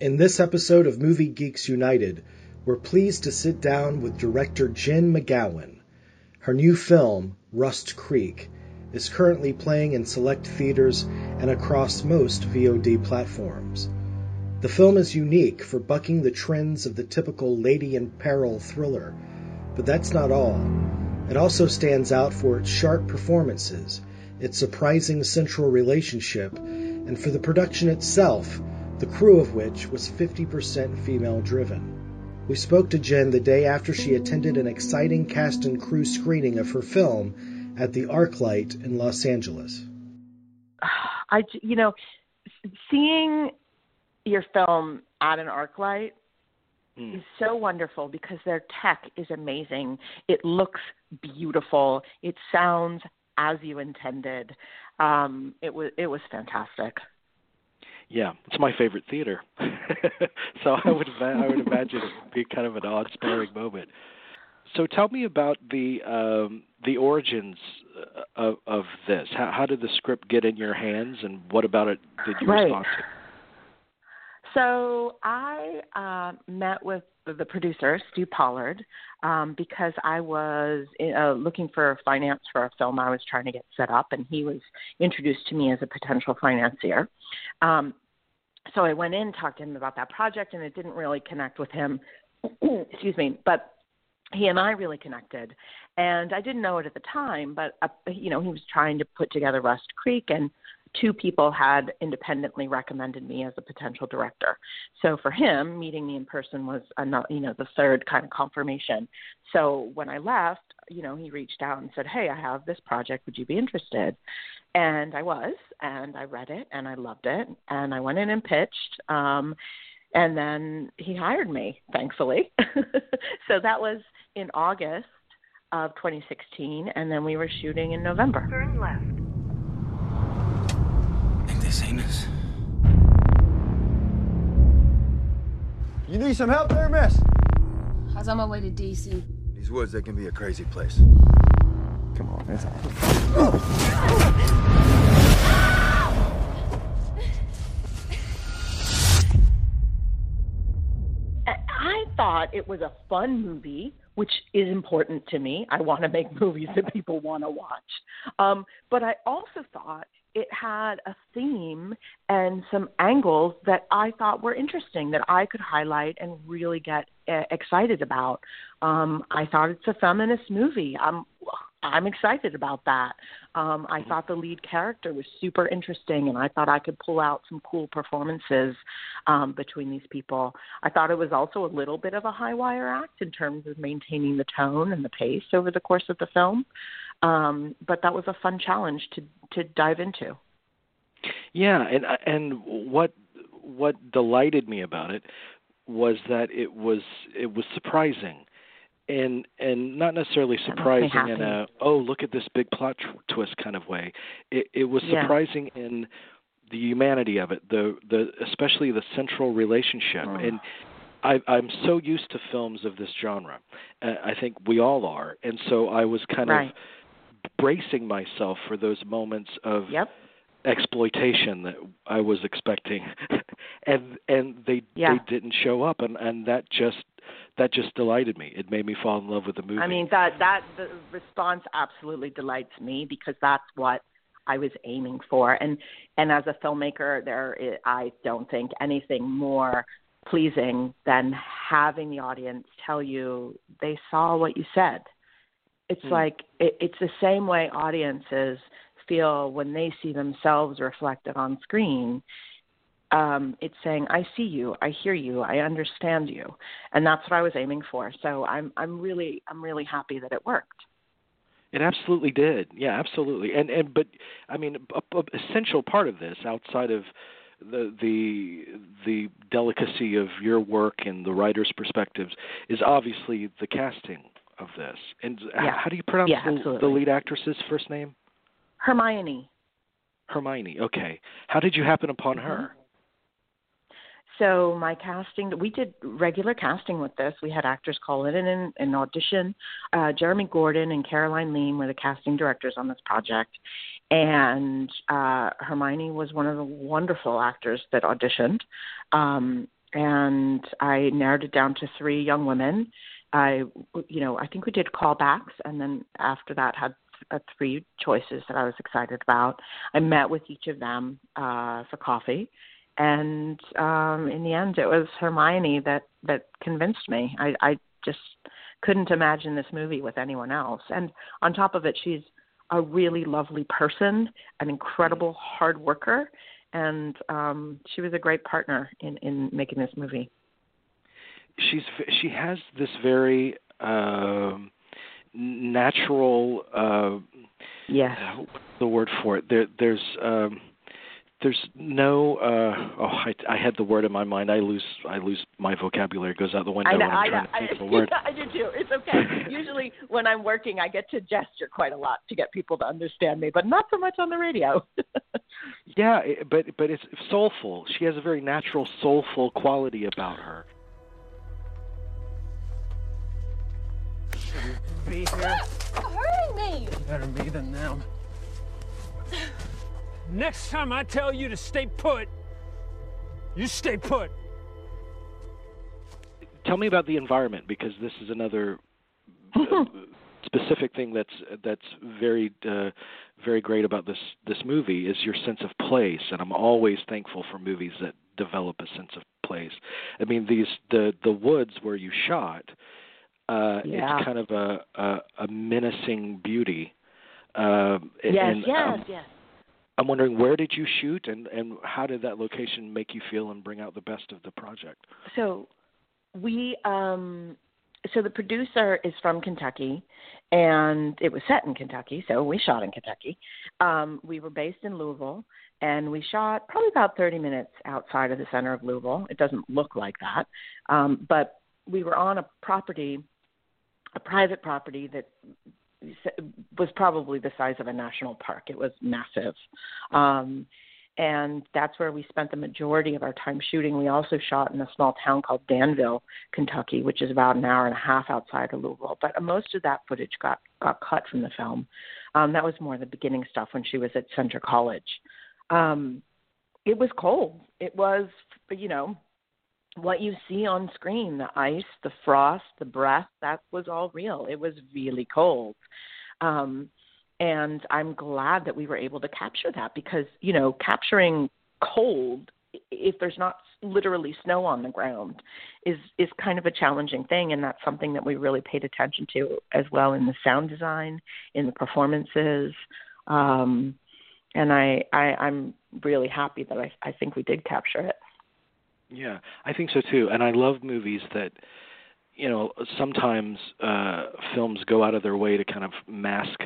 In this episode of Movie Geeks United, we're pleased to sit down with director Jen McGowan. Her new film, Rust Creek, is currently playing in select theaters and across most VOD platforms. The film is unique for bucking the trends of the typical lady in peril thriller, but that's not all. It also stands out for its sharp performances, its surprising central relationship, and for the production itself the crew of which was 50% female driven. We spoke to Jen the day after she attended an exciting cast and crew screening of her film at the ArcLight in Los Angeles. I, you know, seeing your film at an ArcLight mm. is so wonderful because their tech is amazing. It looks beautiful. It sounds as you intended. Um, it was it was fantastic. Yeah, it's my favorite theater. so I would I would imagine it would be kind of an awe-inspiring moment. So tell me about the um, the origins uh, of, of this. How, how did the script get in your hands, and what about it did you right. respond to? So I uh, met with the producer, Stu Pollard, um, because I was uh, looking for finance for a film I was trying to get set up, and he was introduced to me as a potential financier. Um, so I went in, talked to him about that project, and it didn't really connect with him. Excuse me, but he and I really connected, and I didn't know it at the time, but uh, you know he was trying to put together Rust Creek, and two people had independently recommended me as a potential director. So for him, meeting me in person was another, you know, the third kind of confirmation. So when I left, you know, he reached out and said, "Hey, I have this project. Would you be interested?" And I was, and I read it, and I loved it, and I went in and pitched. Um, and then he hired me, thankfully. so that was in August of 2016, and then we were shooting in November. Turn left. Think this ain't us? You need some help there, miss? I was on my way to DC. These woods, they can be a crazy place. Come on, it's I thought it was a fun movie, which is important to me. I want to make movies that people want to watch. Um, but I also thought it had a theme and some angles that I thought were interesting that I could highlight and really get uh, excited about. Um, I thought it's a feminist movie. I'm I'm excited about that. Um, I thought the lead character was super interesting, and I thought I could pull out some cool performances um, between these people. I thought it was also a little bit of a high wire act in terms of maintaining the tone and the pace over the course of the film. Um, but that was a fun challenge to to dive into. Yeah, and and what what delighted me about it was that it was it was surprising and and not necessarily surprising in a oh look at this big plot tw- twist kind of way it it was surprising yeah. in the humanity of it the the especially the central relationship oh. and I, I'm so used to films of this genre. Uh, I think we all are, and so I was kind right. of bracing myself for those moments of yep. exploitation that I was expecting, and and they yeah. they didn't show up, and and that just that just delighted me. It made me fall in love with the movie. I mean that that the response absolutely delights me because that's what I was aiming for, and and as a filmmaker, there is, I don't think anything more pleasing than having the audience tell you they saw what you said it's mm. like it, it's the same way audiences feel when they see themselves reflected on screen. Um, it's saying, "I see you, I hear you, I understand you," and that's what I was aiming for. So I'm I'm really I'm really happy that it worked. It absolutely did. Yeah, absolutely. And and but I mean, a, a essential part of this, outside of the the the delicacy of your work and the writer's perspectives, is obviously the casting of this. And yeah. how do you pronounce yeah, the, the, lead actress's first name? Hermione. Hermione. Okay. How did you happen upon mm-hmm. her? So my casting, we did regular casting with this. We had actors call in and, and audition. Uh, Jeremy Gordon and Caroline Lean were the casting directors on this project, and uh, Hermione was one of the wonderful actors that auditioned. Um, and I narrowed it down to three young women. I, you know, I think we did callbacks, and then after that had uh, three choices that I was excited about. I met with each of them uh, for coffee, and um, in the end, it was Hermione that that convinced me. I, I just couldn't imagine this movie with anyone else. And on top of it, she's a really lovely person, an incredible hard worker, and um, she was a great partner in in making this movie. She's she has this very uh, natural. Uh, yes. the word for it? There, there's. Um, there's no uh oh I, I had the word in my mind i lose i lose my vocabulary it goes out the window I when i'm I trying know, to think I, of a word I do too. It's okay. Usually when I'm working, I get to gesture quite a lot to get people to understand me, but not so much on the radio. yeah, but but it's soulful. She has a very natural soulful quality about her. Be here. hurting me. Better me than them. Next time I tell you to stay put, you stay put. Tell me about the environment because this is another uh, specific thing that's that's very uh, very great about this this movie is your sense of place, and I'm always thankful for movies that develop a sense of place. I mean, these the the woods where you shot. Uh, Yeah. It's kind of a a, a menacing beauty. Um, yes, and, yes, um, yes. I'm wondering where did you shoot and and how did that location make you feel and bring out the best of the project? So we um so the producer is from Kentucky and it was set in Kentucky, so we shot in Kentucky. Um we were based in Louisville and we shot probably about 30 minutes outside of the center of Louisville. It doesn't look like that. Um but we were on a property a private property that was probably the size of a national park. It was massive. Um, and that's where we spent the majority of our time shooting. We also shot in a small town called Danville, Kentucky, which is about an hour and a half outside of Louisville. But most of that footage got got cut from the film. Um, that was more the beginning stuff when she was at Centre College. Um, it was cold. It was, you know, what you see on screen the ice, the frost, the breath that was all real. It was really cold. Um, and I'm glad that we were able to capture that because, you know, capturing cold if there's not literally snow on the ground is is kind of a challenging thing and that's something that we really paid attention to as well in the sound design in the performances um and I, I i'm really happy that i i think we did capture it Yeah, I think so too. And I love movies that you know, sometimes uh films go out of their way to kind of mask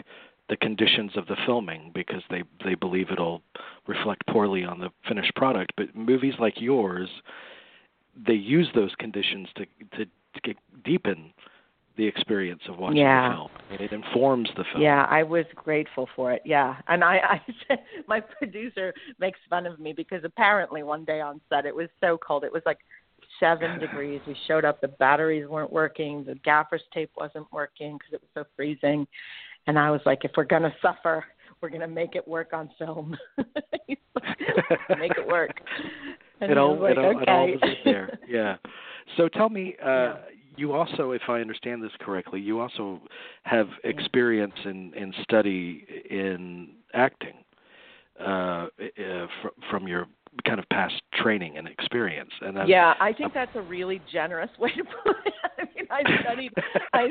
the conditions of the filming because they they believe it'll reflect poorly on the finished product. But movies like yours, they use those conditions to to, to get, deepen the experience of watching Yeah. the film. And it informs the film. Yeah, I was grateful for it. Yeah, and I, I said my producer makes fun of me because apparently one day on set it was so cold. It was like seven degrees. We showed up, the batteries weren't working, the gaffer's tape wasn't working because it was so freezing. And I was like, if we're gonna suffer, we're gonna make it work on film. Like, make it work. And it all like, it all, it all was there. Yeah. So tell me, uh, Yeah. You also, if I understand this correctly, you also have experience in in study in acting uh, uh, fr- from your kind of past training and experience. And that's, Yeah, I think that's a really generous way to put it. I mean, I studied, I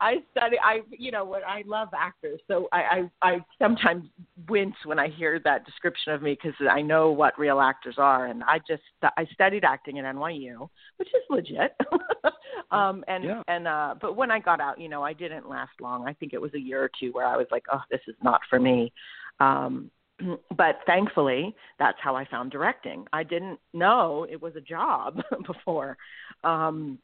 I study, I you know, what I love actors, so I, I I sometimes wince when I hear that description of me because I know what real actors are, and I just I studied acting at NYU, which is legit. um, and Yeah. and uh, but when I got out, you know, I didn't last long. I think it was a year or two where I was like, oh, this is not for me. Um, but thankfully that's how i found directing i didn't know it was a job before um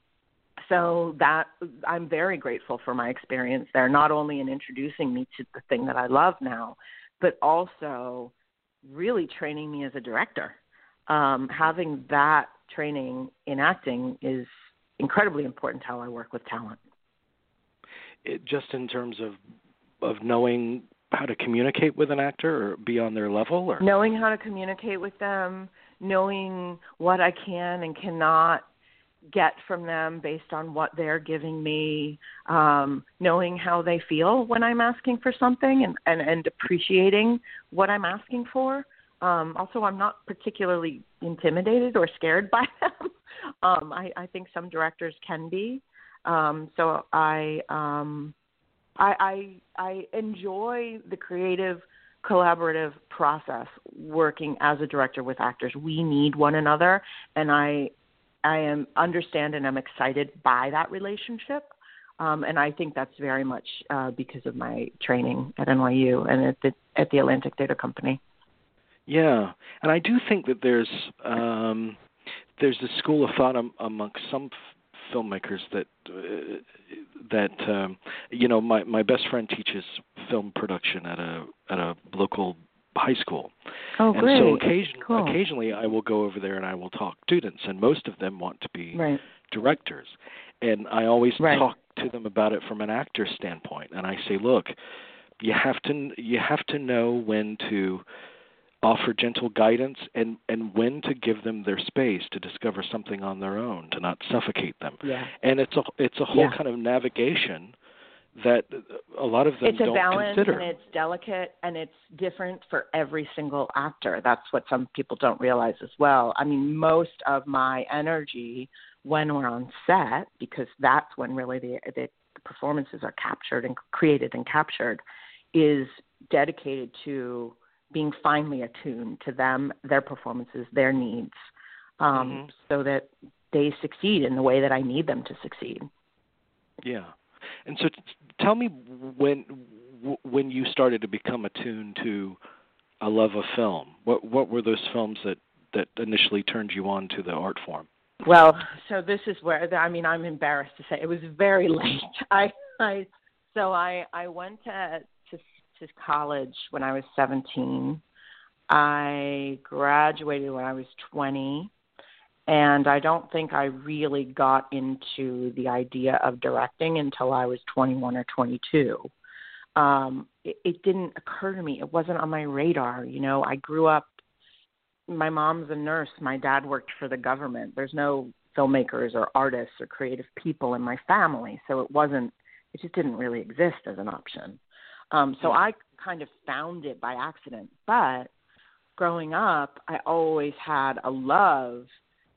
so that i'm very grateful for my experience there not only in introducing me to the thing that i love now but also really training me as a director um having that training in acting is incredibly important to how i work with talent it, just in terms of of knowing how to communicate with an actor or be on their level, or knowing how to communicate with them knowing what I can and cannot get from them based on what they're giving me, um, knowing how they feel when I'm asking for something and, and, and appreciating what I'm asking for. Um, also, I'm not particularly intimidated or scared by them. um, I, I think some directors can be. Um, so I, um, I, I, I enjoy the creative collaborative process working as a director with actors. We need one another, and I I am understand and I'm excited by that relationship. Um, and I think that's very much uh, because of my training at NYU and at the at the Atlantic Theater Company. Yeah, and I do think that there's um, there's a school of thought am, amongst some f- filmmakers that uh, that um, you know my my best friend teaches film production at a at a local high school. Oh, and great. so occasion, cool. occasionally I will go over there and I will talk students, and most of them want to be right. directors. And I always right. talk to them about it from an actor's standpoint, and I say, look, you have to you have to know when to offer gentle guidance and and when to give them their space to discover something on their own to not suffocate them yeah. and it's a it's a whole yeah. kind of navigation that a lot of them it's a don't balance consider. and it's delicate and it's different for every single actor. That's what some people don't realize as well. I mean, most of my energy when we're on set, because that's when really the, the performances are captured and created and captured, is dedicated to being finely attuned to them, their performances, their needs, um, Mhm. so that they succeed in the way that I need them to succeed. Yeah. And so, t- tell me when w- when you started to become attuned to a love of film. What what were those films that that initially turned you on to the art form? Well, so this is where I mean I'm embarrassed to say it was very late. I I so I I went to to college when I was 17. I graduated when I was 20 and I don't think I really got into the idea of directing until I was 21 or 22. Um, it, it didn't occur to me. It wasn't on my radar. You know, I grew up. My mom's a nurse. My dad worked for the government. There's no filmmakers or artists or creative people in my family, so it wasn't. It just didn't really exist as an option. Um, so I kind of found it by accident. But growing up, I always had a love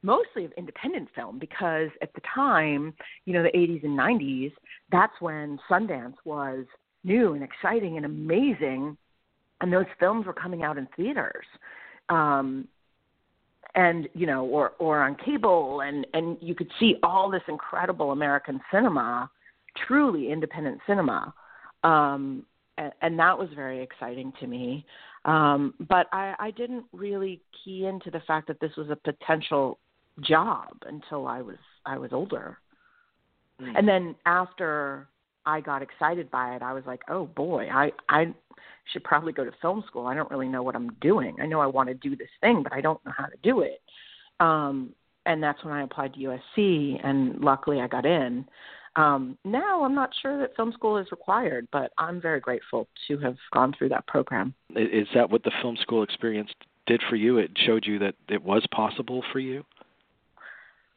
mostly of independent film because at the time, you know, the 80s and 90s, that's when Sundance was new and exciting and amazing, and those films were coming out in theaters. Um, and you know, or or on cable, and and you could see all this incredible American cinema, truly independent cinema, um, and, and that was very exciting to me. Um, but I, I didn't really key into the fact that this was a potential job until I was I was older. Mm. And then after I got excited by it, I was like, "Oh boy, I I should probably go to film school. I don't really know what I'm doing. I know I want to do this thing, but I don't know how to do it." Um and that's when I applied to USC and luckily I got in. Um now I'm not sure that film school is required, but I'm very grateful to have gone through that program. Is that what the film school experience did for you? It showed you that it was possible for you.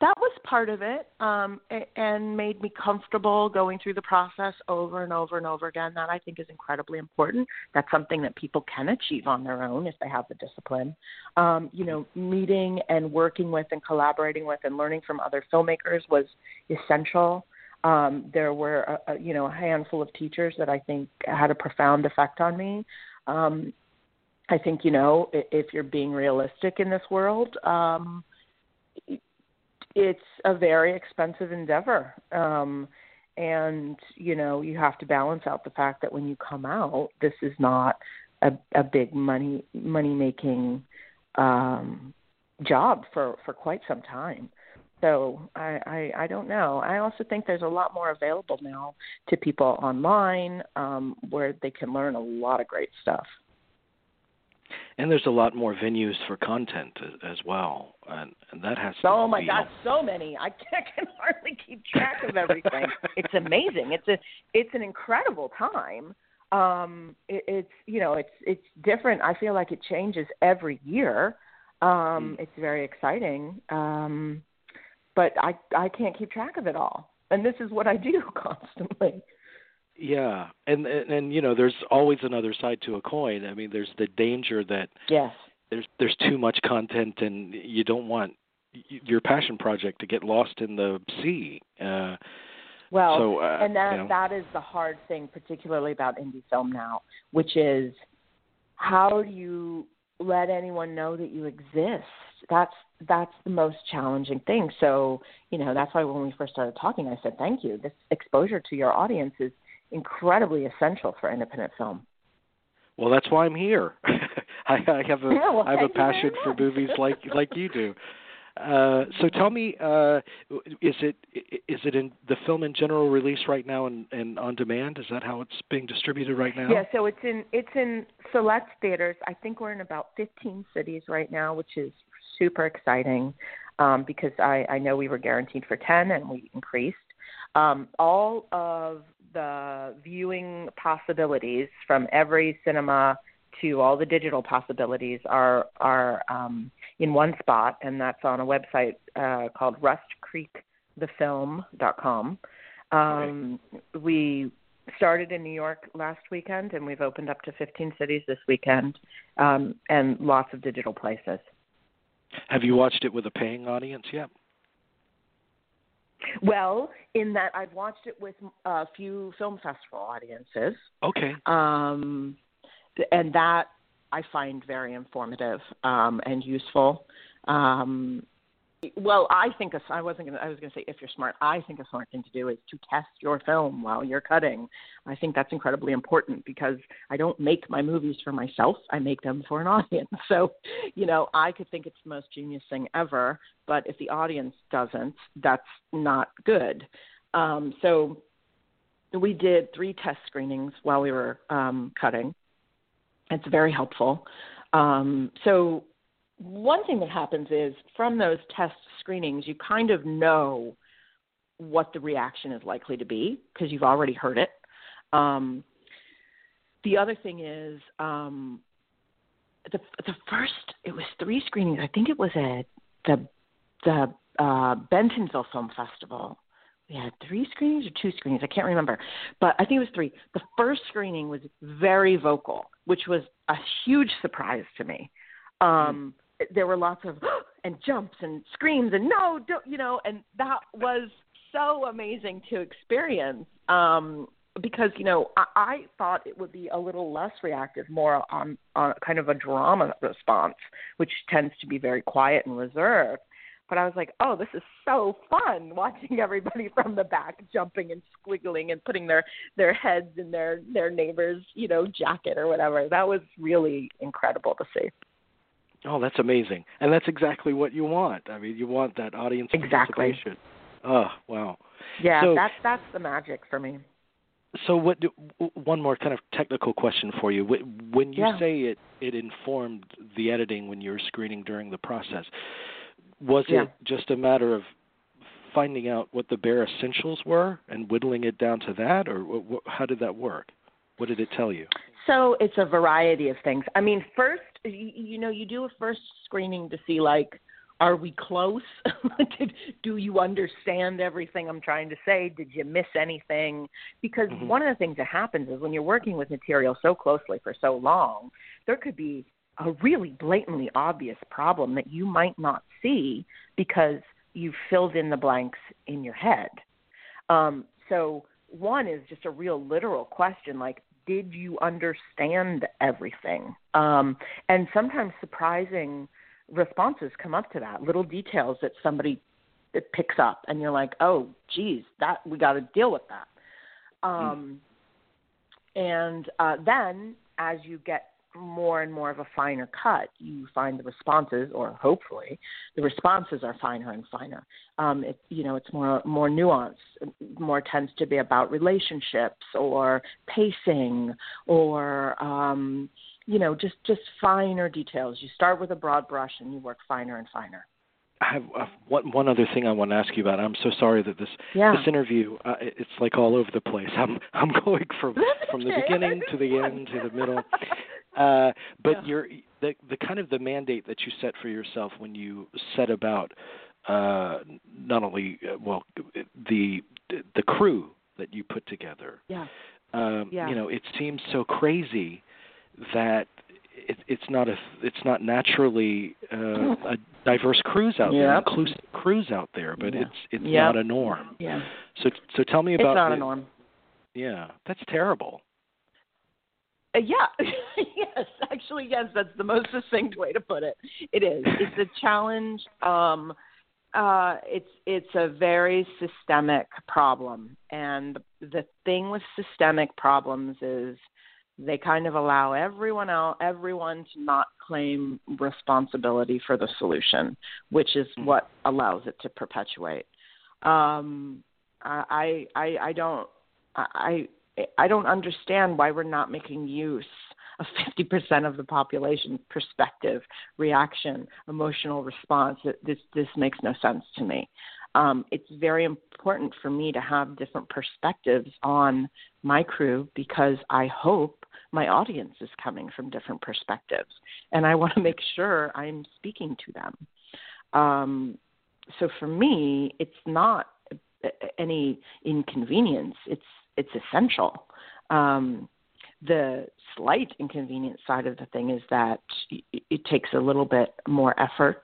that was part of it um and made me comfortable going through the process over and over and over again that i think is incredibly important that's something that people can achieve on their own if they have the discipline um you know meeting and working with and collaborating with and learning from other filmmakers was essential um there were a, a, you know a handful of teachers that i think had a profound effect on me. Um i think you know if you're being realistic in this world um it's a very expensive endeavor. Um and you know you have to balance out the fact that when you come out this is not a a big money money making um job for for quite some time so I, I i don't know i also think there's a lot more available now to people online um where they can learn a lot of great stuff And there's a lot more venues for content as well, and, and that has to Oh my be God, so many! I can hardly keep track of everything. it's amazing. It's a it's an incredible time. Um, it, it's you know it's it's different. I feel like it changes every year. Um, mm. It's very exciting, um, but I I can't keep track of it all, and this is what I do constantly. Yeah, and, and and you know, there's always another side to a coin. I mean, there's the danger that yes, there's there's too much content, and you don't want your passion project to get lost in the sea. Uh, well, so, uh, and that you know. that is the hard thing, particularly about indie film now, which is how do you let anyone know that you exist? That's that's the most challenging thing. So, you know, that's why when we first started talking, I said, "Thank you. This exposure to your audience is incredibly essential for independent film." Well, that's why I'm here. I, I have a yeah, well, I have a passion for movies like like you do. Uh, so tell me, uh, is it is it in the film in general release right now and, and on demand? Is that how it's being distributed right now? Yeah, so it's in it's in select theaters. I think we're in about 15 cities right now, which is super exciting um, because I, I know we were guaranteed for 10 and we increased. Um, all of the viewing possibilities from every cinema to all the digital possibilities are are um, in one spot, and that's on a website uh, called RustCreekTheFilm.com. Um, right. We started in New York last weekend, and we've opened up to 15 cities this weekend, um, and lots of digital places. Have you watched it with a paying audience yet? Well, in that I've watched it with a few film festival audiences. Okay. Um, and that I find very informative um, and useful. Um, well, I think a, I wasn't going. I was going to say if you're smart. I think a smart thing to do is to test your film while you're cutting. I think that's incredibly important because I don't make my movies for myself. I make them for an audience. So, you know, I could think it's the most genius thing ever, but if the audience doesn't, that's not good. Um, so, we did three test screenings while we were um, cutting it's very helpful. Um, so, one thing that happens is from those test screenings, you kind of know what the reaction is likely to be because you've already heard it. Um, the other thing is um, the the first it was three screenings. I think it was at the the uh, Bentonville Film Festival, we had three screenings or two screenings. I can't remember, but I think it was three. The first screening was very vocal, which was a huge surprise to me. Um. There were lots of and jumps and screams and no, don't, you know, and that was so amazing to experience. Um, because you know I, I thought it would be a little less reactive, more on, on kind of a drama response, which tends to be very quiet and reserved. But I was like, oh, this is so fun watching everybody from the back jumping and squiggling and putting their their heads in their their neighbor's you know jacket or whatever. That was really incredible to see. Oh, that's amazing, and that's exactly what you want. I mean, you want that audience exactly. participation. Oh, wow. Yeah, so, that's that's the magic for me. So, what? Do, one more kind of technical question for you. When you yeah. say it, it informed the editing when you were screening during the process was yeah. it just a matter of finding out what the bare essentials were and whittling it down to that, or how did that work? What did it tell you? So it's a variety of things. I mean, first, you, know, you do a first screening to see like, are we close? Did, do you understand everything I'm trying to say? Did you miss anything? Because mm-hmm. one of the things that happens is when you're working with material so closely for so long, there could be a really blatantly obvious problem that you might not see because you've filled in the blanks in your head. Um, so one is just a real literal question like did you understand everything um, and sometimes surprising responses come up to that little details that somebody that picks up and you're like oh geez that we got to deal with that um, mm. and uh, then as you get more and more of a finer cut, you find the responses, or hopefully, the responses are finer and finer. Um, it, you know, it's more more nuanced. More tends to be about relationships or pacing or um, you know just just finer details. You start with a broad brush and you work finer and finer. I have one one other thing I want to ask you about. I'm so sorry that this yeah. this interview uh, it's like all over the place. I'm I'm going from from the beginning to the end to the middle. Uh, but yeah. you're the the kind of the mandate that you set for yourself when you set about uh, not only uh, well the the crew that you put together. Yeah. Um, yeah. You know, it seems so crazy that it, it's not a it's not naturally uh, a diverse crews out yep. there, inclusive crews out there, but yeah. it's it's yep. not a norm. Yeah. So so tell me about it's not the, a norm. Yeah, that's terrible. Uh, yeah, yes, actually, yes, that's the most succinct way to put it. It is. It's a challenge. Um, uh, it's it's a very systemic problem, and the thing with systemic problems is they kind of allow everyone else, everyone to not claim responsibility for the solution, which is mm-hmm. what allows it to perpetuate. Um, I, I, I don't, I, I don't understand why we're not making use of 50% of the population's perspective, reaction, emotional response. This, this makes no sense to me. Um, it's very important for me to have different perspectives on my crew because I hope my audience is coming from different perspectives, and I want to make sure I'm speaking to them. Um, so for me, it's not any inconvenience. It's it's essential. Um, the slight inconvenience side of the thing is that it takes a little bit more effort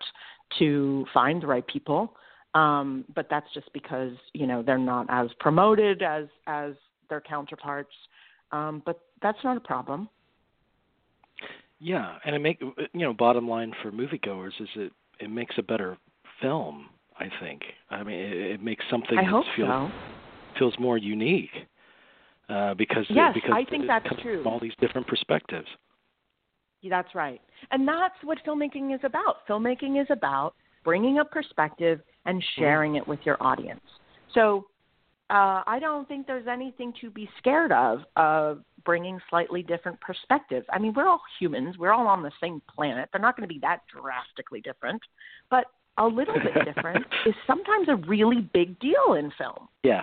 to find the right people. Um, but that's just because you know they're not as promoted as as their counterparts. Um, but that's not a problem. Yeah, and it make you know bottom line for moviegoers is it it makes a better film. I think. I mean, it, it makes something I hope feels so. feels more unique uh, because yes, because I think that's true. All these different perspectives. Yeah, that's right, and that's what filmmaking is about. Filmmaking is about bringing a perspective and mm-hmm. sharing it with your audience. So uh, I don't think there's anything to be scared of of bringing slightly different perspectives. I mean, we're all humans. We're all on the same planet. They're not going to be that drastically different, but a little bit different is sometimes a really big deal in film. Yeah,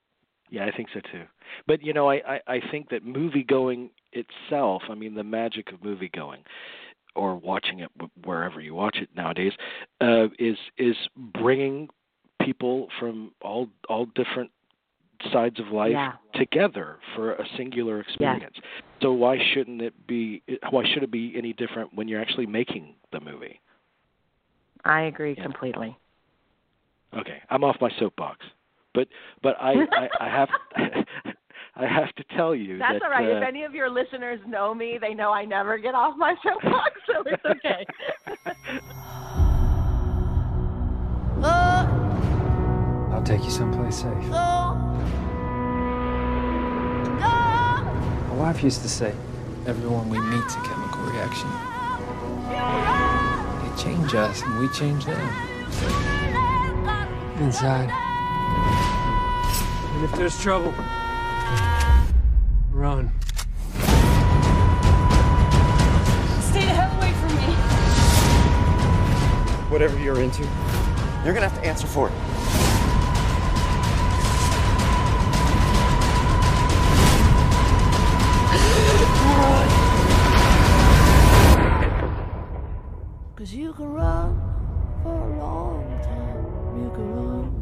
yeah, I think so too. But you know, I I, I think that movie going itself. I mean, the magic of movie going or watching it wherever you watch it nowadays uh, is is bringing people from all all different sides of life yeah. together for a singular experience. Yes. So why shouldn't it be why should it be any different when you're actually making the movie? I agree yeah. completely. Okay, I'm off my soapbox. But but I I, I have I have to tell you That's that, all right. Uh, if any of your listeners know me, they know I never get off my soapbox, so it's okay. I'll take you someplace safe. My wife used to say, everyone we meet's a chemical reaction. They change us and we change them. Inside. And if there's trouble, run. Stay the hell away from me. Whatever you're into, you're gonna have to answer for it. Cause you can run for a long time. You can run.